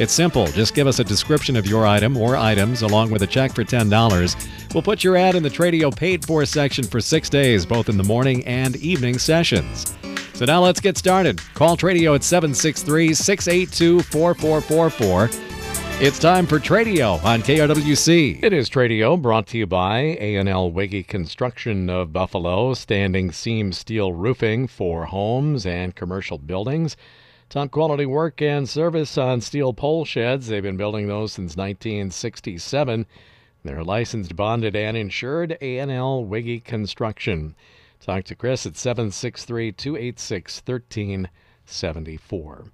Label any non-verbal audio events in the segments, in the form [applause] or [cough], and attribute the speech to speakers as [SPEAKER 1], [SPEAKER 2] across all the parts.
[SPEAKER 1] It's simple. Just give us a description of your item or items along with a check for $10. We'll put your ad in the Tradio paid for section for six days, both in the morning and evening sessions. So now let's get started. Call Tradio at 763 682 4444. It's time for Tradio on KRWC. It is Tradio brought to you by A&L Wiggy Construction of Buffalo, standing seam steel roofing for homes and commercial buildings. Top quality work and service on steel pole sheds. They've been building those since 1967. They're licensed, bonded, and insured. A&L Wiggy Construction. Talk to Chris at 763 286 1374.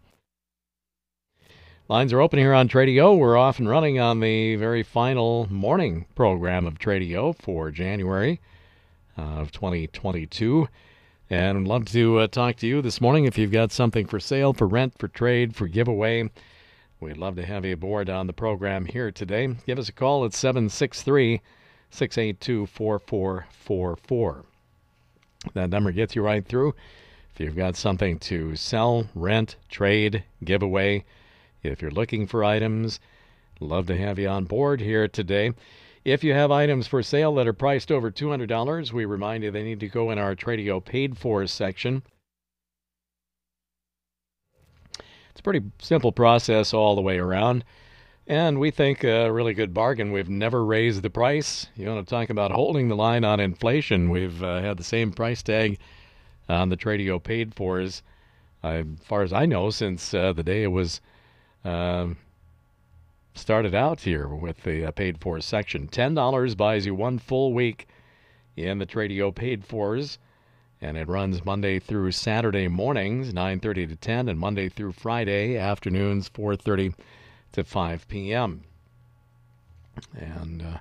[SPEAKER 1] Lines are open here on Tradio. We're off and running on the very final morning program of Tradio for January of 2022. And I'd love to uh, talk to you this morning if you've got something for sale, for rent, for trade, for giveaway. We'd love to have you aboard on the program here today. Give us a call at 763 682 4444. That number gets you right through. If you've got something to sell, rent, trade, giveaway, if you're looking for items, love to have you on board here today. If you have items for sale that are priced over $200, we remind you they need to go in our Tradio paid for section. It's a pretty simple process all the way around. And we think a really good bargain. We've never raised the price. You want to talk about holding the line on inflation? We've uh, had the same price tag on the Tradio paid fors, uh, as far as I know, since uh, the day it was um, started out here with the uh, paid for section. $10 buys you one full week in the Tradio paid fors, and it runs Monday through Saturday mornings, 9:30 to 10, and Monday through Friday afternoons, 4:30 to 5 p.m. And uh,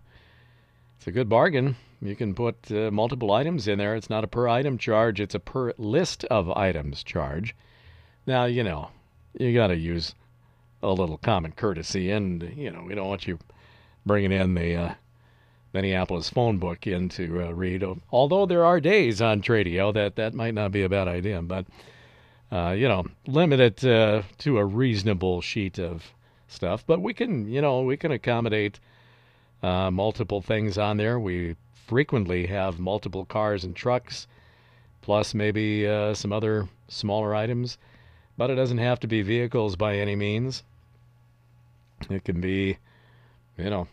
[SPEAKER 1] it's a good bargain. You can put uh, multiple items in there. It's not a per item charge; it's a per list of items charge. Now you know you got to use a little common courtesy. And, you know, we don't want you bringing in the uh, Minneapolis phone book in to uh, read. Although there are days on Tradio that that might not be a bad idea. But, uh, you know, limit it uh, to a reasonable sheet of stuff. But we can, you know, we can accommodate uh, multiple things on there. We frequently have multiple cars and trucks, plus maybe uh, some other smaller items but it doesn't have to be vehicles by any means. It can be, you know,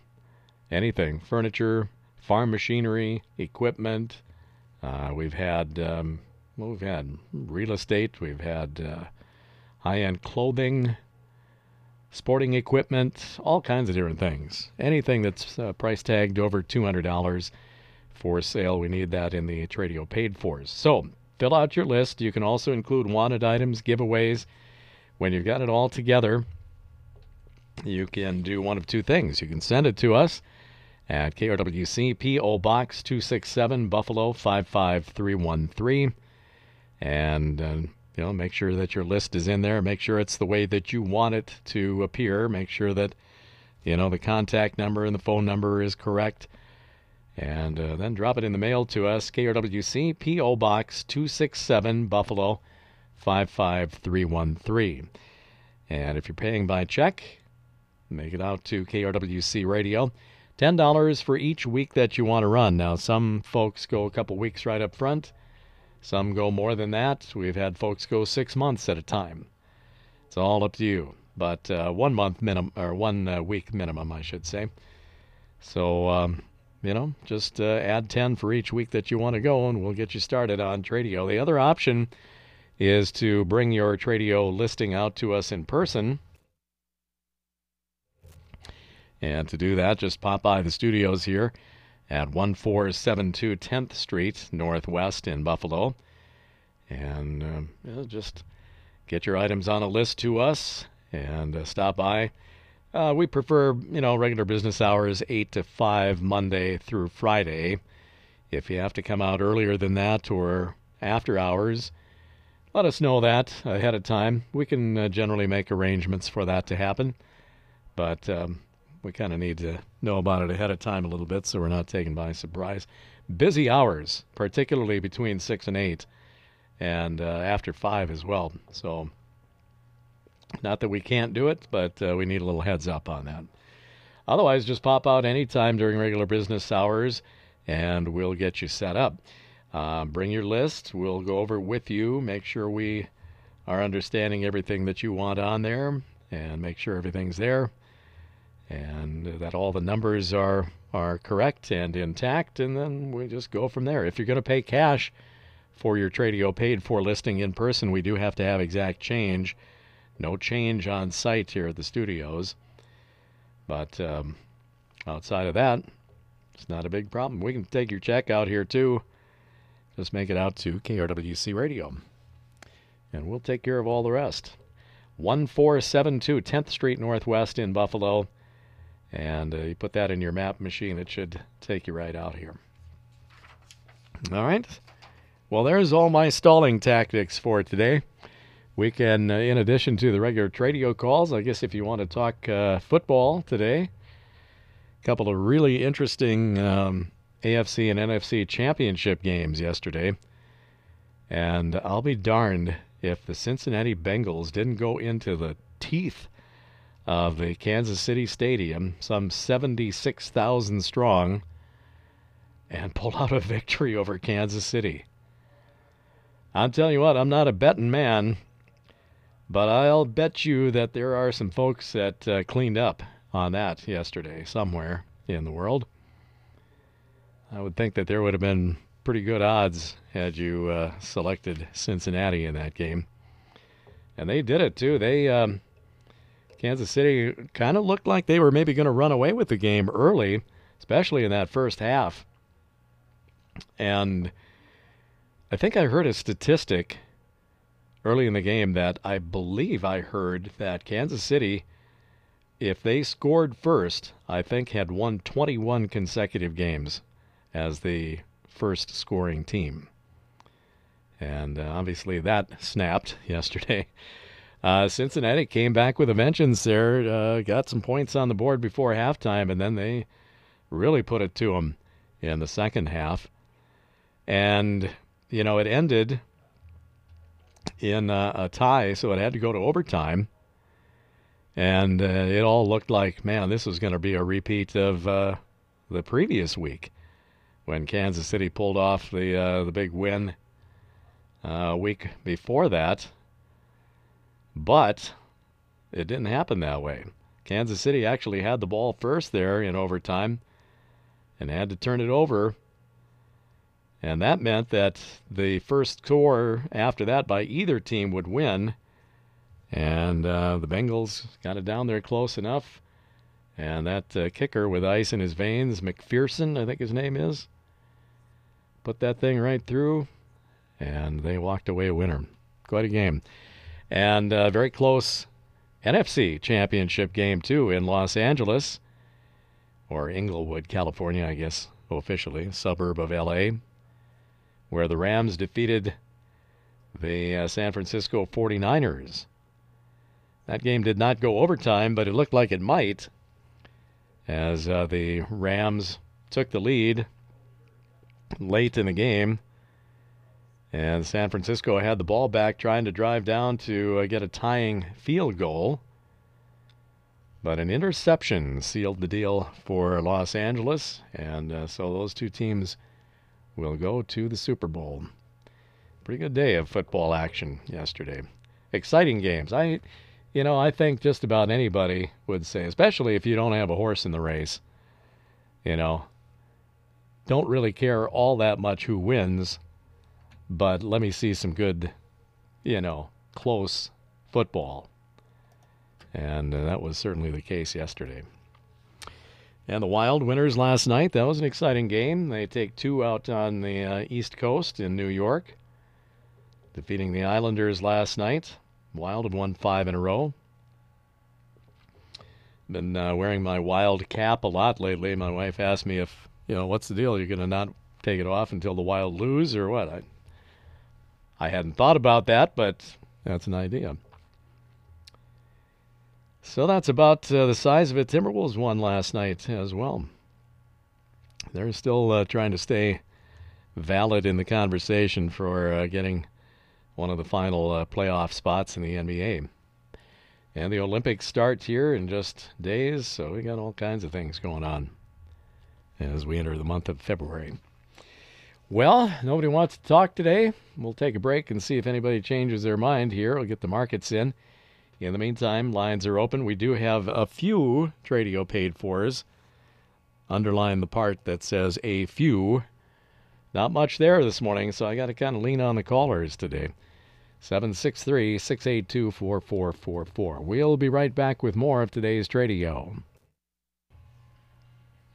[SPEAKER 1] anything furniture, farm machinery, equipment. Uh, we've had, um, well, we've had real estate, we've had uh, high end clothing, sporting equipment, all kinds of different things. Anything that's uh, price tagged over $200 for sale, we need that in the Tradio paid for. So fill out your list. You can also include wanted items, giveaways. When you've got it all together, you can do one of two things. You can send it to us at KRWC PO Box 267 Buffalo 55313 and uh, you know make sure that your list is in there make sure it's the way that you want it to appear make sure that you know the contact number and the phone number is correct and uh, then drop it in the mail to us, KRWC, P.O. Box 267, Buffalo 55313. And if you're paying by check, make it out to KRWC Radio. $10 for each week that you want to run. Now, some folks go a couple weeks right up front, some go more than that. We've had folks go six months at a time. It's all up to you. But uh, one month minimum, or one uh, week minimum, I should say. So, um, you know, just uh, add 10 for each week that you want to go, and we'll get you started on Tradio. The other option is to bring your Tradio listing out to us in person. And to do that, just pop by the studios here at 1472 10th Street Northwest in Buffalo. And uh, just get your items on a list to us and uh, stop by Uh, we prefer, you know, regular business hours, 8 to 5, Monday through Friday. If you have to come out earlier than that or after hours, let us know that ahead of time. We can uh, generally make arrangements for that to happen, but um, we kind of need to know about it ahead of time a little bit so we're not taken by surprise. Busy hours, particularly between 6 and 8, and uh, after 5 as well. So, not that we can't do it, but uh, we need a little heads up on that. Otherwise, just pop out anytime during regular business hours and we'll get you set up. Uh, bring your list. We'll go over it with you, make sure we are understanding everything that you want on there, and make sure everything's there, and that all the numbers are are correct and intact, and then we just go from there. If you're going to pay cash for your Tradio paid for listing in person, we do have to have exact change. No change on site here at the studios. But um, outside of that, it's not a big problem. We can take your check out here too. Just make it out to KRWC Radio. And we'll take care of all the rest. 1472 10th Street Northwest in Buffalo. And uh, you put that in your map machine, it should take you right out here. All right. Well, there's all my stalling tactics for today. We can, uh, in addition to the regular Tradio calls, I guess if you want to talk uh, football today, a couple of really interesting um, AFC and NFC championship games yesterday. And I'll be darned if the Cincinnati Bengals didn't go into the teeth of the Kansas City Stadium, some 76,000 strong, and pull out a victory over Kansas City. I'm telling you what, I'm not a betting man, but I'll bet you that there are some folks that uh, cleaned up on that yesterday somewhere in the world. I would think that there would have been pretty good odds had you uh, selected Cincinnati in that game. And they did it too. They um, Kansas City kind of looked like they were maybe going to run away with the game early, especially in that first half. And I think I heard a statistic early in the game that I believe I heard that Kansas City, if they scored first, I think had won 21 consecutive games as the first scoring team. And uh, obviously that snapped [laughs] yesterday. Uh, Cincinnati came back with a vengeance there, uh, got some points on the board before halftime, and then they really put it to them in the second half. And, you know, it ended in uh, a tie, so it had to go to overtime. And uh, it all looked like, man, this was going to be a repeat of uh, the previous week when Kansas City pulled off the uh, the big win uh, a week before that. But it didn't happen that way. Kansas City actually had the ball first there in overtime and had to turn it over and that meant that the first score after that by either team would win. And uh, the Bengals got it down there close enough. And that uh, kicker with ice in his veins, McPherson, I think his name is, put that thing right through. And they walked away a winner. Quite a game. And a uh, very close NFC championship game, too, in Los Angeles, or Inglewood, California, I guess, officially, suburb of LA where the Rams defeated the uh, San Francisco 49ers. That game did not go overtime, but it looked like it might as uh, the Rams took the lead late in the game. And San Francisco had the ball back, trying to drive down to uh, get a tying field goal. But an interception sealed the deal for Los Angeles. And uh, so those two teams will go to the Super Bowl. Pretty good day of football action yesterday. Exciting games. I, you know, I think just about anybody would say, especially if you don't have a horse in the race, you know, don't really care all that much who wins, but let me see some good, you know, close football. And uh, that was certainly the case yesterday. And the Wild winners last night. That was an exciting game. They take two out on the uh, East Coast in New York, defeating the Islanders last night. Wild have won five in a row. Been uh, wearing my wild cap a lot lately. My wife asked me if, you know, what's the deal? You're going to not take it off until the wild lose or what? I, I hadn't thought about that, but that's an idea. So that's about uh, the size of it. Timberwolves won last night as well. They're still uh, trying to stay valid in the conversation for uh, getting one of the final uh, playoff spots in the NBA. And the Olympics start here in just days, so we got all kinds of things going on as we enter the month of February. Well, nobody wants to talk today. We'll take a break and see if anybody changes their mind here. We'll get the markets in. In the meantime, lines are open. We do have a few Tradio paid fors. Underline the part that says a few. Not much there this morning, so I got to kind of lean on the callers today. 763 682 4444. We'll be right back with more of today's Tradio.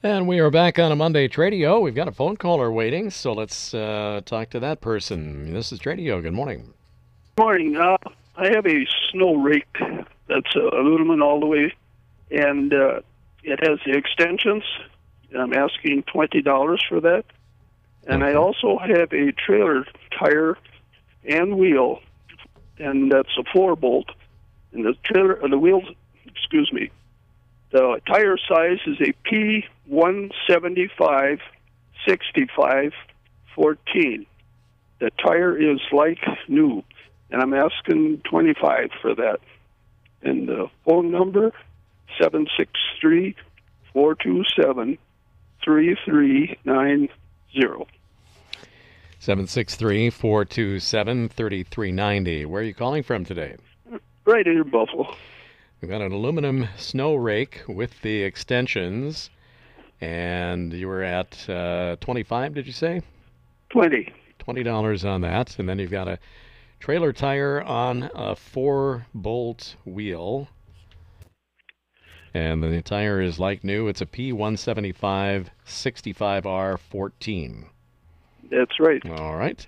[SPEAKER 1] And we are back on a Monday Tradio. We've got a phone caller waiting, so let's uh, talk to that person. This is Tradio. Good morning.
[SPEAKER 2] Good Morning. Uh, I have a snow rake that's uh, aluminum all the way, and uh, it has the extensions. And I'm asking twenty dollars for that, and I also have a trailer tire and wheel, and that's a four bolt. And the trailer, uh, the wheels, excuse me, the tire size is a P one seventy five sixty five fourteen. The tire is like new and I'm asking 25 for that. And the phone number 763 427 3390.
[SPEAKER 1] 763 427 3390. Where are you calling from today?
[SPEAKER 2] Right here in Buffalo.
[SPEAKER 1] We've got an aluminum snow rake with the extensions, and you were at uh, 25, did you say?
[SPEAKER 2] 20.
[SPEAKER 1] $20 on that. And then you've got a trailer tire on a four bolt wheel. And the tire is like new. It's a P175 65R 14.
[SPEAKER 2] That's right.
[SPEAKER 1] All right.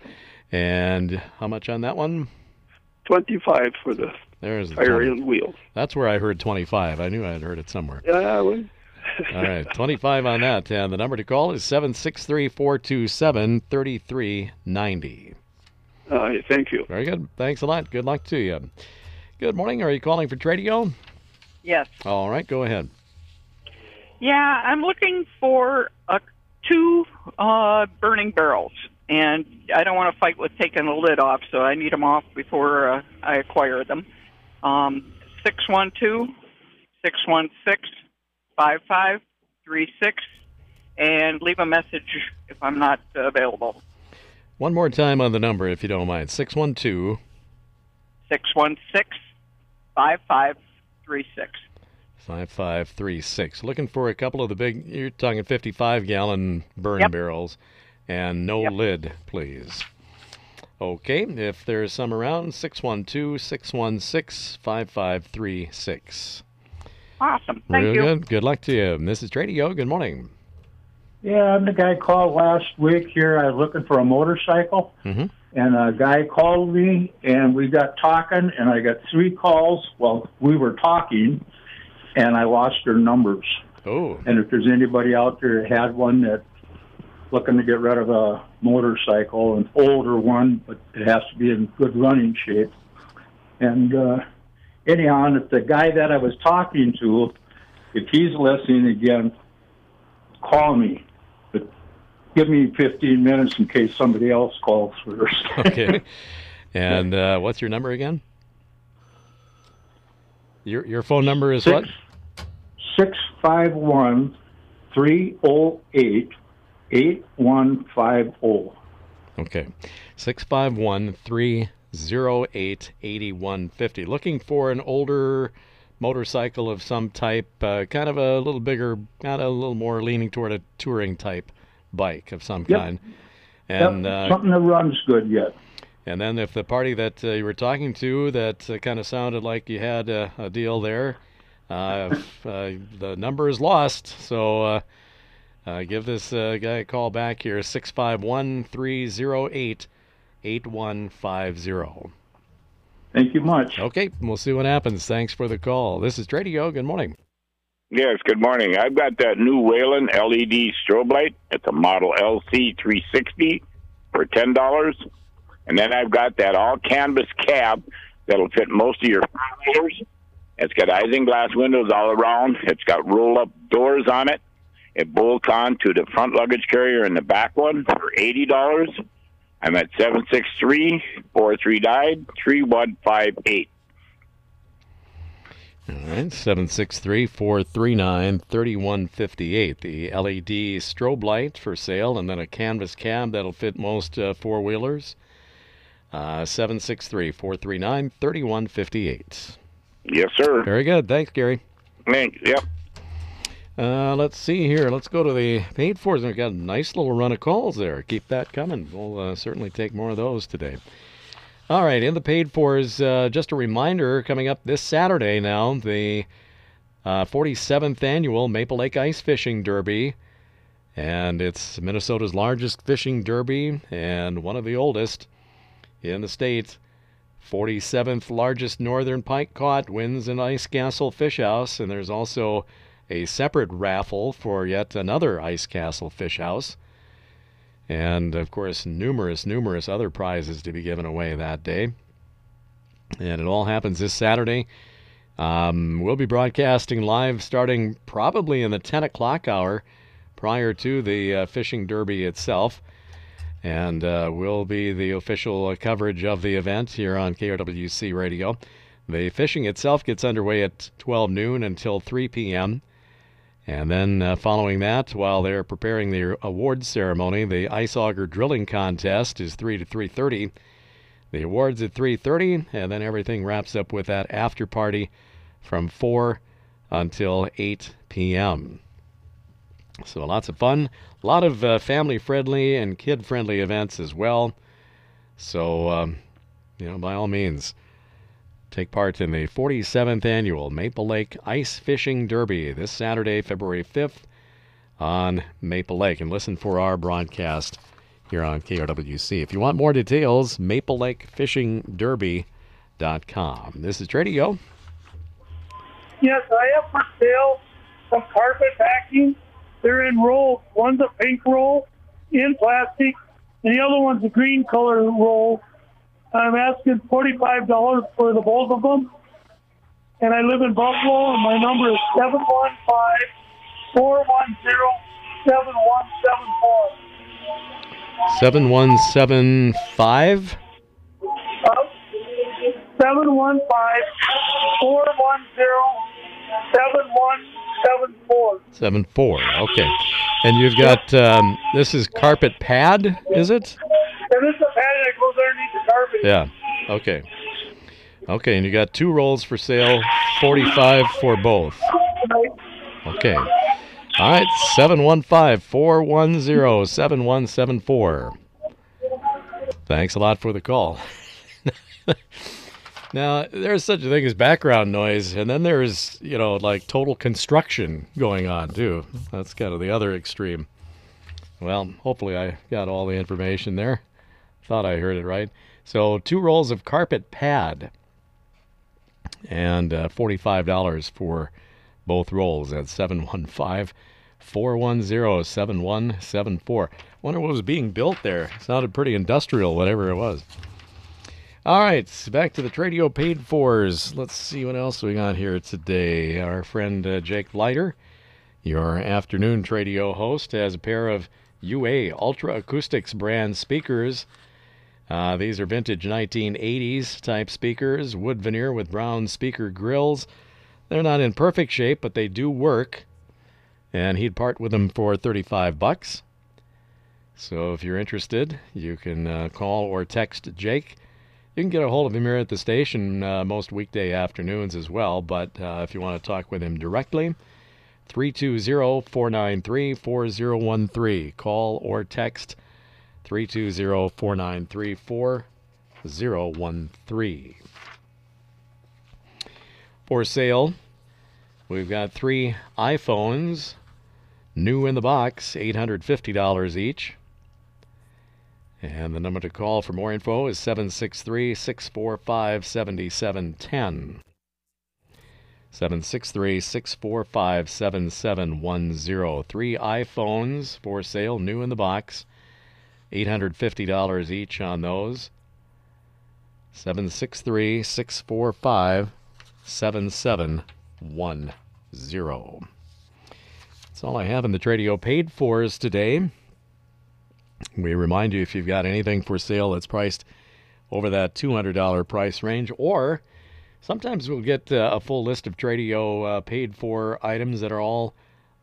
[SPEAKER 1] And how much on that one?
[SPEAKER 2] 25 for the
[SPEAKER 1] There's
[SPEAKER 2] tire
[SPEAKER 1] 20.
[SPEAKER 2] and wheel.
[SPEAKER 1] That's where I heard 25. I knew I had heard it somewhere.
[SPEAKER 2] Yeah, well, [laughs]
[SPEAKER 1] All right, 25 on that. And the number to call is 763 427 3390.
[SPEAKER 2] Uh, thank you.
[SPEAKER 1] Very good. Thanks a lot. Good luck to you. Good morning. Are you calling for Tradio?
[SPEAKER 3] Yes.
[SPEAKER 1] All right, go ahead.
[SPEAKER 3] Yeah, I'm looking for uh, two uh, burning barrels, and I don't want to fight with taking the lid off, so I need them off before uh, I acquire them. Um, 612 616 5536, and leave a message if I'm not available.
[SPEAKER 1] One more time on the number, if you don't mind. 612
[SPEAKER 3] 616 5536.
[SPEAKER 1] 5536. Looking for a couple of the big, you're talking 55 gallon burn
[SPEAKER 3] Yep.
[SPEAKER 1] barrels, and no
[SPEAKER 3] Yep.
[SPEAKER 1] lid, please. Okay, if there's some around, 612 616 5536.
[SPEAKER 3] Awesome. Thank
[SPEAKER 1] Real
[SPEAKER 3] you.
[SPEAKER 1] good. Good luck to you. This is Tradio. Good morning.
[SPEAKER 4] Yeah, I'm the guy called last week here. I was looking for a motorcycle,
[SPEAKER 1] hmm
[SPEAKER 4] and a guy called me, and we got talking, and I got three calls. Well, we were talking, and I lost their numbers.
[SPEAKER 1] Oh,
[SPEAKER 4] And if there's anybody out there that had one that looking to get rid of a motorcycle, an older one, but it has to be in good running shape. And uh, anyhow, and if the guy that I was talking to, if he's listening again, call me. Give me 15 minutes in case somebody else calls first. [laughs]
[SPEAKER 1] okay. and uh, what's your number again? Your your phone number is what?
[SPEAKER 4] Six five one three zero eight eight one five zero.
[SPEAKER 1] Okay. 651 308 8150. Looking for an older motorcycle of some type, uh, kind of a little bigger, kind of a little more leaning toward a touring type bike of some
[SPEAKER 4] Yep.
[SPEAKER 1] kind. And
[SPEAKER 4] Yep,
[SPEAKER 1] uh,
[SPEAKER 4] something that runs good yet.
[SPEAKER 1] and then if the party that uh, you were talking to that uh, kind of sounded like you had a, a deal there, uh, if, uh, the number is lost. So uh, uh, give this uh, guy a call back here 651 308 8150.
[SPEAKER 4] Thank you much.
[SPEAKER 1] Okay, we'll see what happens. Thanks for the call. This is Tradio. Good morning.
[SPEAKER 5] Yes, good morning. I've got that new Whelen LED strobe light. It's a model LC360 for $10. And then I've got that all canvas cab that'll fit most of your four-wheelers. It's got isinglass windows all around. It's got roll-up doors on it. It bolts on to the front luggage carrier and the back one for $80. I'm at 763-43-3158.
[SPEAKER 1] All right, 763 439 3158. The LED strobe light for sale, and then a canvas cab that'll fit most uh, four wheelers. Uh, 763 439 3158.
[SPEAKER 5] Yes, sir.
[SPEAKER 1] Very good. Thanks, Gary.
[SPEAKER 5] Thanks. Yep.
[SPEAKER 1] Uh, let's see here. Let's go to the paid fors. We've got a nice little run of calls there. Keep that coming. We'll uh, certainly take more of those today. All right, in the paid fors, uh, just a reminder coming up this Saturday now, the uh, 47th annual Maple Lake Ice Fishing Derby. And it's Minnesota's largest fishing derby and one of the oldest in the state. 47th largest northern pike caught wins an Ice Castle Fish House, and there's also a separate raffle for yet another Ice Castle Fish House. And of course, numerous, numerous other prizes to be given away that day. And it all happens this Saturday. Um, we'll be broadcasting live starting probably in the 10 o'clock hour prior to the uh, fishing derby itself. And uh, will be the official uh, coverage of the event here on KRWC Radio. The fishing itself gets underway at 12 noon until 3 p.m. And then uh, following that, while they're preparing the awards ceremony, the ice auger drilling contest is 3 to 3:30. The awards at 3:30, and then everything wraps up with that after party from 4 until 8 p.m. So lots of fun, a lot of uh, family-friendly and kid-friendly events as well. So um, you know, by all means take part in the 47th annual Maple Lake Ice Fishing Derby this Saturday, February 5th on Maple Lake. And listen for our broadcast here on KRWC. If you want more details, maplelakefishingderby.com. This is Tradio.
[SPEAKER 6] Yes, I have for sale some carpet backing. They're in rolls. One's a pink roll in plastic, and the other one's a green color roll. I'm asking forty-five dollars for the both of them, and I live in Buffalo, and my number is seven one five four one zero seven one seven four.
[SPEAKER 1] 7175.
[SPEAKER 6] Seven one five four one zero seven one seven four.
[SPEAKER 1] Seven four. Okay. And you've got um, this is carpet pad, is it?
[SPEAKER 6] This is a pad that goes underneath the carpet.
[SPEAKER 1] Yeah. Okay. Okay, and you got two rolls for sale, forty-five for both. Okay. All right, 715-410-7174. Thanks a lot for the call. [laughs] now, there's such a thing as background noise, and then there's, you know, like total construction going on, too. That's kind of the other extreme. Well, hopefully I got all the information there. Thought I heard it right. So, two rolls of carpet pad and uh, $45 for both rolls at 715 410 7174. Wonder what was being built there. Sounded pretty industrial, whatever it was. All right, back to the Tradio paid fors. Let's see what else we got here today. Our friend uh, Jake Leiter, your afternoon Tradio host, has a pair of UA Ultra Acoustics brand speakers. Uh, these are vintage 1980s type speakers, wood veneer with brown speaker grills. They're not in perfect shape, but they do work. And he'd part with them for 35 bucks. So if you're interested, you can uh, call or text Jake. You can get a hold of him here at the station uh, most weekday afternoons as well. But uh, if you want to talk with him directly, 320 493 4013. Call or text 320 493 4013. For sale, we've got three iPhones, new in the box, $850 each. And the number to call for more info is 763 645 7710. 763 645 7710. Three iPhones for sale, new in the box. $850 each on those. 763 645 7710. That's all I have in the Tradio paid fors today. We remind you if you've got anything for sale that's priced over that $200 price range, or sometimes we'll get uh, a full list of Tradio uh, paid for items that are all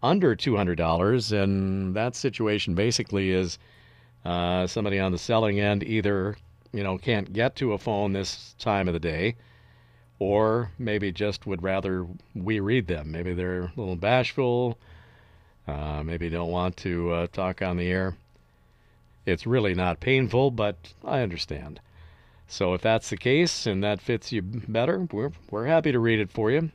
[SPEAKER 1] under $200. And that situation basically is uh, somebody on the selling end either you know can't get to a phone this time of the day, or maybe just would rather we read them. Maybe they're a little bashful. Uh, maybe don't want to uh, talk on the air. It's really not painful, but I understand. So if that's the case and that fits you better, we're we're happy to read it for you.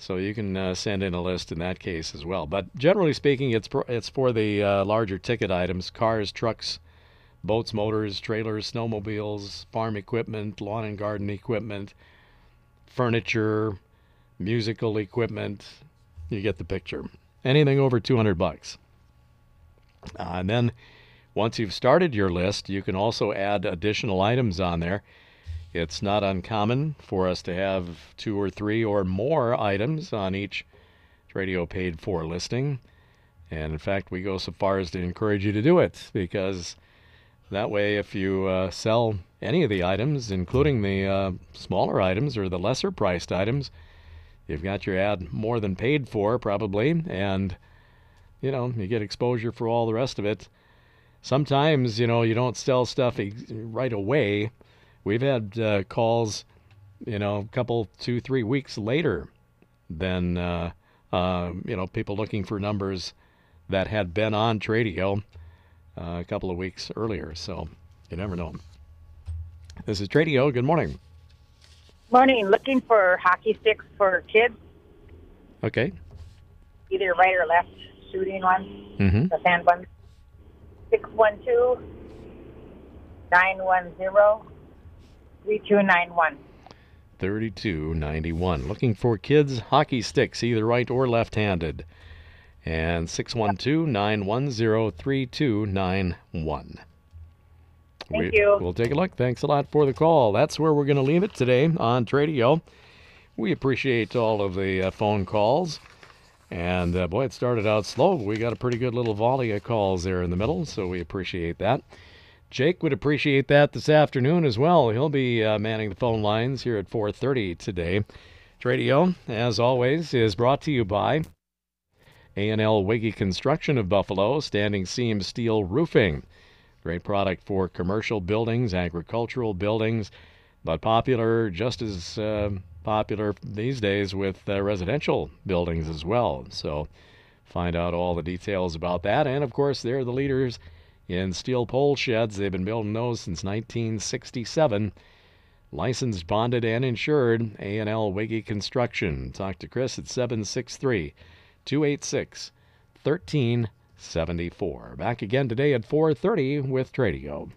[SPEAKER 1] So you can uh, send in a list in that case as well. But generally speaking, it's pro- it's for the uh, larger ticket items: cars, trucks, boats, motors, trailers, snowmobiles, farm equipment, lawn and garden equipment, furniture, musical equipment. You get the picture. Anything over 200 bucks. Uh, and then once you've started your list, you can also add additional items on there. It's not uncommon for us to have two or three or more items on each radio paid for listing. And in fact, we go so far as to encourage you to do it because that way, if you uh, sell any of the items, including the uh, smaller items or the lesser priced items, you've got your ad more than paid for, probably, and you know, you get exposure for all the rest of it. Sometimes, you know, you don't sell stuff right away. We've had uh, calls, you know, a couple, two, three weeks later than, uh, uh, you know, people looking for numbers that had been on Tradio uh, a couple of weeks earlier. So you never know. This is Tradio. Good morning.
[SPEAKER 7] Morning. Looking for hockey sticks for kids.
[SPEAKER 1] Okay.
[SPEAKER 7] Either right or left shooting one.
[SPEAKER 1] Mm-hmm.
[SPEAKER 7] The sand one. 612 910 3291.
[SPEAKER 1] 3291. Looking for kids hockey sticks, either right or left handed and 612 910 3291.
[SPEAKER 7] Thank you.
[SPEAKER 1] We'll take a look. Thanks a lot for the call. That's where we're going to leave it today on Tradio. We appreciate all of the uh, phone calls. And uh, boy, it started out slow. But we got a pretty good little volley of calls there in the middle, so we appreciate that. Jake would appreciate that this afternoon as well. He'll be uh, manning the phone lines here at 4:30 today. Tradio, as always, is brought to you by A&L Wiggy Construction of Buffalo, standing seam steel roofing. Great product for commercial buildings, agricultural buildings, but popular, just as uh, popular these days with uh, residential buildings as well. So find out all the details about that. And of course, they're the leaders in steel pole sheds. They've been building those since 1967. Licensed, bonded, and insured. A&L Wiggy Construction. Talk to Chris at 763 286 1374. Back again today at 4:30 with Tradio.